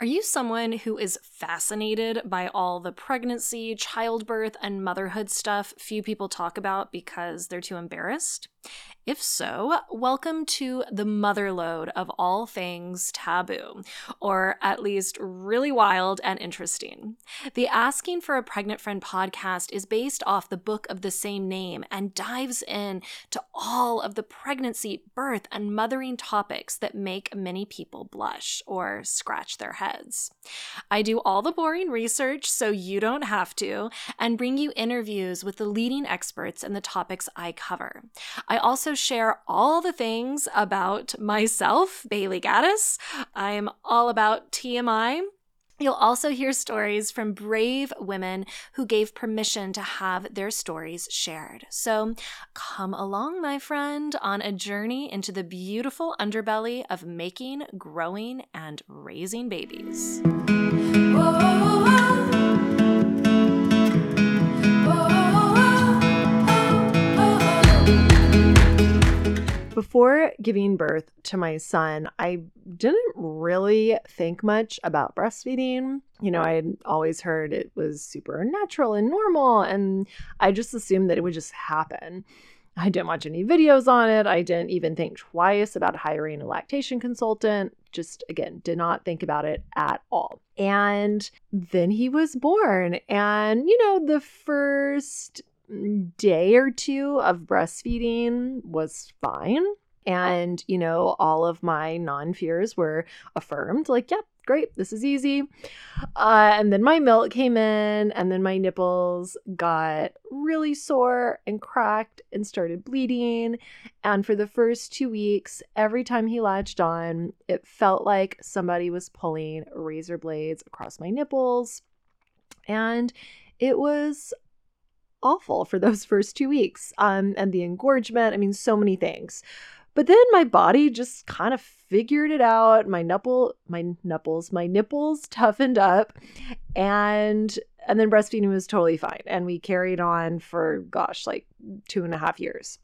Are you someone who is fascinated by all the pregnancy, childbirth, and motherhood stuff few people talk about because they're too embarrassed? If so, welcome to the motherlode of all things taboo, or at least really wild and interesting. The Asking for a Pregnant Friend podcast is based off the book of the same name and dives in to all of the pregnancy, birth, and mothering topics that make many people blush or scratch their heads. I do all the boring research so you don't have to, and bring you interviews with the leading experts in the topics I cover. I also share all the things about myself, Bailey Gaddis. I'm all about TMI. You'll also hear stories from brave women who gave permission to have their stories shared. So come along, my friend, on a journey into the beautiful underbelly of making, growing, and raising babies. Whoa. Before giving birth to my son, I didn't really think much about breastfeeding. You know, I had always heard it was super natural and normal, and I just assumed that it would just happen. I didn't watch any videos on it. I didn't even think twice about hiring a lactation consultant. Just again, did not think about it at all. And then he was born. And, you know, the first day or two of breastfeeding was fine. And, you know, all of my non fears were affirmed like, yep, great, this is easy. Uh, and then my milk came in, and then my nipples got really sore and cracked and started bleeding. And for the first two weeks, every time he latched on, it felt like somebody was pulling razor blades across my nipples. And it was awful for those first two weeks. Um, and the engorgement, I mean, so many things. But then my body just kind of figured it out. My nipple, my nipples, my nipples toughened up, and and then breastfeeding was totally fine. And we carried on for gosh, like two and a half years.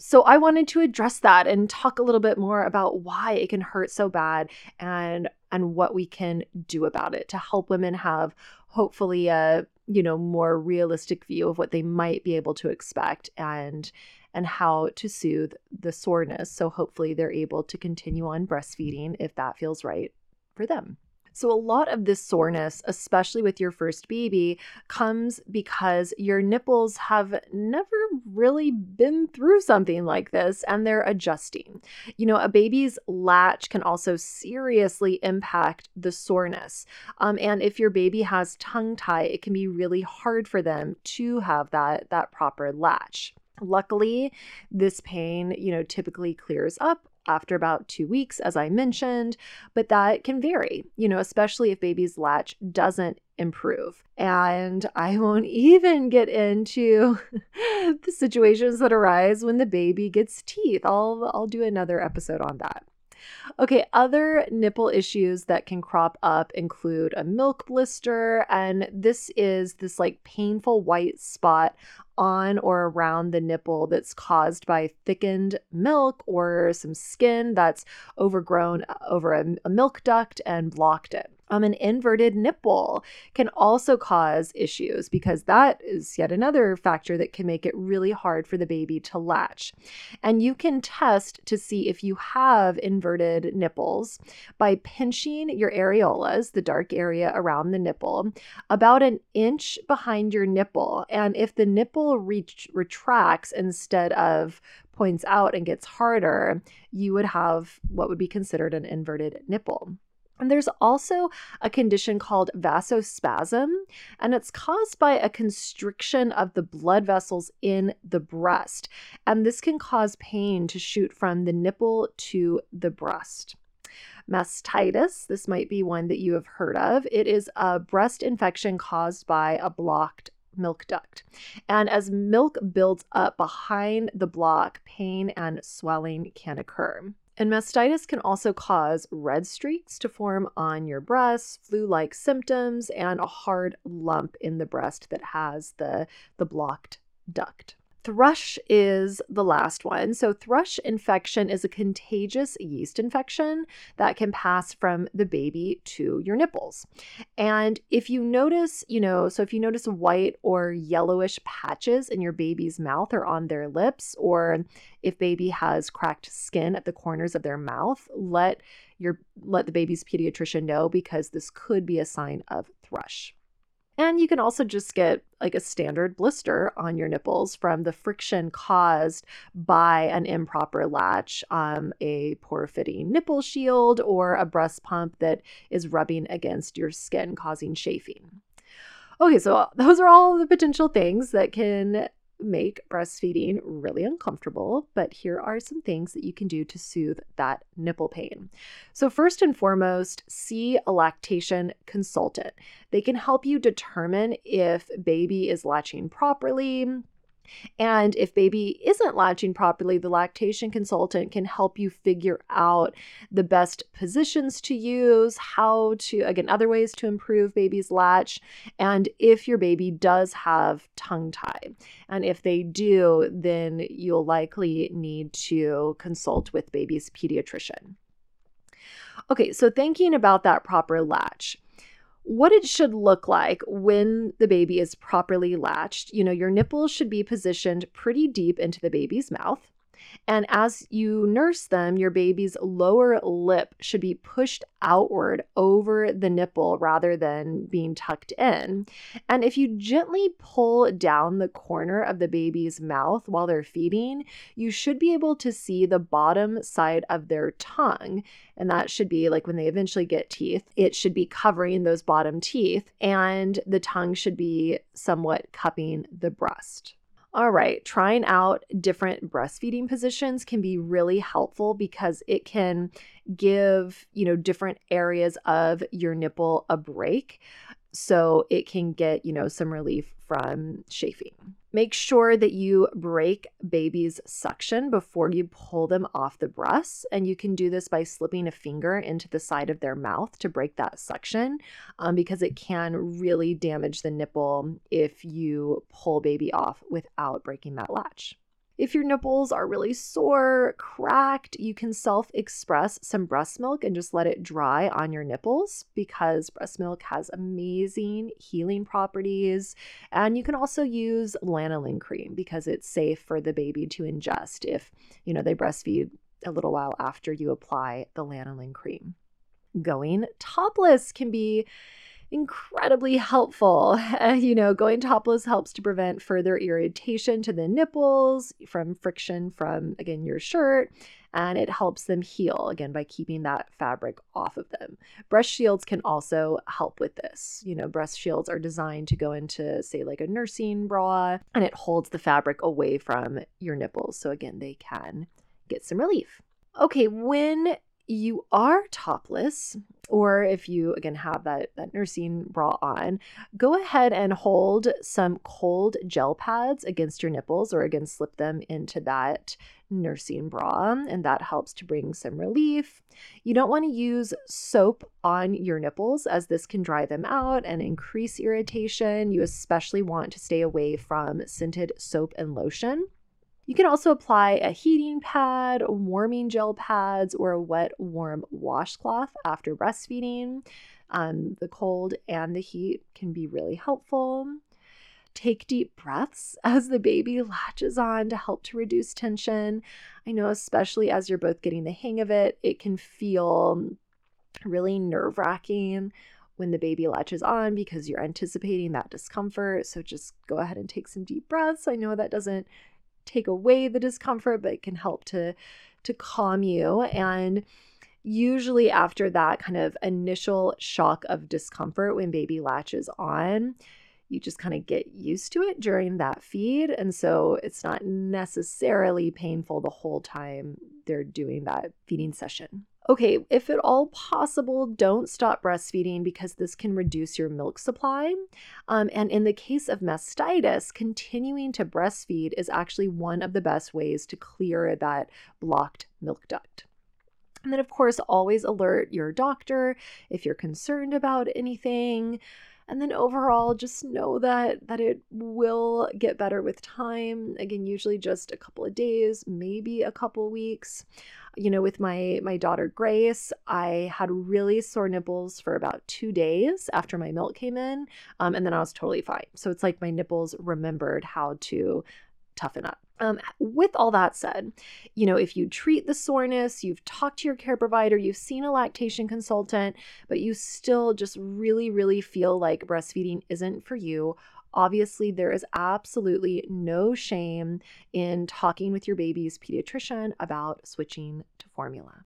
So I wanted to address that and talk a little bit more about why it can hurt so bad and and what we can do about it to help women have hopefully a you know more realistic view of what they might be able to expect and and how to soothe the soreness. So hopefully they're able to continue on breastfeeding if that feels right for them so, a lot of this soreness, especially with your first baby, comes because your nipples have never really been through something like this and they're adjusting. You know, a baby's latch can also seriously impact the soreness. Um, and if your baby has tongue tie, it can be really hard for them to have that, that proper latch. Luckily, this pain, you know, typically clears up after about two weeks, as I mentioned, but that can vary, you know, especially if baby's latch doesn't improve. And I won't even get into the situations that arise when the baby gets teeth. I'll I'll do another episode on that. Okay, other nipple issues that can crop up include a milk blister, and this is this like painful white spot on or around the nipple that's caused by thickened milk or some skin that's overgrown over a, a milk duct and blocked it. Um, an inverted nipple can also cause issues because that is yet another factor that can make it really hard for the baby to latch. And you can test to see if you have inverted nipples by pinching your areolas, the dark area around the nipple, about an inch behind your nipple. And if the nipple reach, retracts instead of points out and gets harder, you would have what would be considered an inverted nipple. And there's also a condition called vasospasm, and it's caused by a constriction of the blood vessels in the breast. And this can cause pain to shoot from the nipple to the breast. Mastitis, this might be one that you have heard of. It is a breast infection caused by a blocked milk duct. And as milk builds up behind the block, pain and swelling can occur. And mastitis can also cause red streaks to form on your breasts, flu like symptoms, and a hard lump in the breast that has the, the blocked duct. Thrush is the last one. So, thrush infection is a contagious yeast infection that can pass from the baby to your nipples. And if you notice, you know, so if you notice white or yellowish patches in your baby's mouth or on their lips, or if baby has cracked skin at the corners of their mouth, let your let the baby's pediatrician know because this could be a sign of thrush. And you can also just get like a standard blister on your nipples from the friction caused by an improper latch, um, a poor fitting nipple shield, or a breast pump that is rubbing against your skin, causing chafing. Okay, so those are all the potential things that can make breastfeeding really uncomfortable, but here are some things that you can do to soothe that nipple pain. So, first and foremost, see a lactation consultant. They can help you determine if baby is latching properly and if baby isn't latching properly, the lactation consultant can help you figure out the best positions to use, how to, again, other ways to improve baby's latch, and if your baby does have tongue tie. And if they do, then you'll likely need to consult with baby's pediatrician. Okay, so thinking about that proper latch what it should look like when the baby is properly latched. You know, your nipples should be positioned pretty deep into the baby's mouth. And as you nurse them, your baby's lower lip should be pushed outward over the nipple rather than being tucked in. And if you gently pull down the corner of the baby's mouth while they're feeding, you should be able to see the bottom side of their tongue. And that should be like when they eventually get teeth, it should be covering those bottom teeth, and the tongue should be somewhat cupping the breast. All right, trying out different breastfeeding positions can be really helpful because it can give, you know, different areas of your nipple a break so it can get, you know, some relief from chafing. Make sure that you break baby's suction before you pull them off the breast. And you can do this by slipping a finger into the side of their mouth to break that suction um, because it can really damage the nipple if you pull baby off without breaking that latch. If your nipples are really sore, cracked, you can self express some breast milk and just let it dry on your nipples because breast milk has amazing healing properties. And you can also use lanolin cream because it's safe for the baby to ingest if, you know, they breastfeed a little while after you apply the lanolin cream. Going topless can be incredibly helpful. Uh, you know, going topless helps to prevent further irritation to the nipples from friction from, again, your shirt. And it helps them heal again by keeping that fabric off of them. Breast shields can also help with this. You know, breast shields are designed to go into, say, like a nursing bra, and it holds the fabric away from your nipples. So, again, they can get some relief. Okay, when you are topless, or if you again have that, that nursing bra on, go ahead and hold some cold gel pads against your nipples or again slip them into that nursing bra, and that helps to bring some relief. You don't want to use soap on your nipples as this can dry them out and increase irritation. You especially want to stay away from scented soap and lotion. You can also apply a heating pad, warming gel pads, or a wet, warm washcloth after breastfeeding. Um, the cold and the heat can be really helpful. Take deep breaths as the baby latches on to help to reduce tension. I know, especially as you're both getting the hang of it, it can feel really nerve wracking when the baby latches on because you're anticipating that discomfort. So just go ahead and take some deep breaths. I know that doesn't take away the discomfort, but it can help to to calm you and usually after that kind of initial shock of discomfort when baby latches on, you just kind of get used to it during that feed. And so it's not necessarily painful the whole time they're doing that feeding session. Okay, if at all possible, don't stop breastfeeding because this can reduce your milk supply. Um, and in the case of mastitis, continuing to breastfeed is actually one of the best ways to clear that blocked milk duct. And then, of course, always alert your doctor if you're concerned about anything. And then overall, just know that that it will get better with time. Again, usually just a couple of days, maybe a couple weeks. You know, with my my daughter Grace, I had really sore nipples for about two days after my milk came in, um, and then I was totally fine. So it's like my nipples remembered how to toughen up. Um, with all that said, you know, if you treat the soreness, you've talked to your care provider, you've seen a lactation consultant, but you still just really, really feel like breastfeeding isn't for you, obviously there is absolutely no shame in talking with your baby's pediatrician about switching to formula.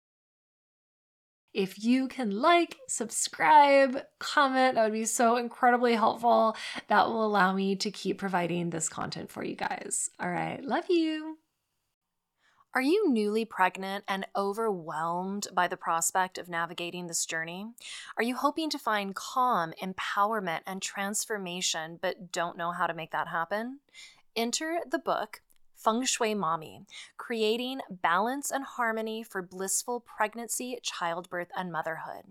If you can like, subscribe, comment, that would be so incredibly helpful. That will allow me to keep providing this content for you guys. All right, love you. Are you newly pregnant and overwhelmed by the prospect of navigating this journey? Are you hoping to find calm, empowerment, and transformation, but don't know how to make that happen? Enter the book Feng Shui Mommy, creating balance and harmony for blissful pregnancy, childbirth, and motherhood.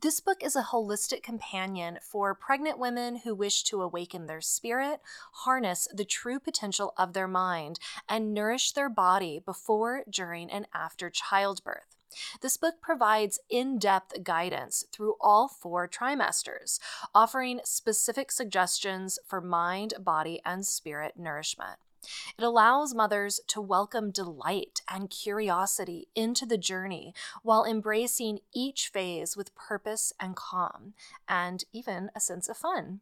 This book is a holistic companion for pregnant women who wish to awaken their spirit, harness the true potential of their mind, and nourish their body before, during, and after childbirth. This book provides in depth guidance through all four trimesters, offering specific suggestions for mind, body, and spirit nourishment. It allows mothers to welcome delight and curiosity into the journey while embracing each phase with purpose and calm, and even a sense of fun.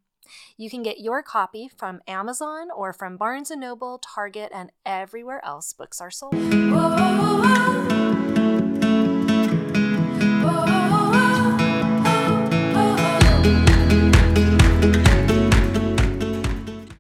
You can get your copy from Amazon or from Barnes & Noble, Target, and everywhere else books are sold. Whoa, whoa, whoa.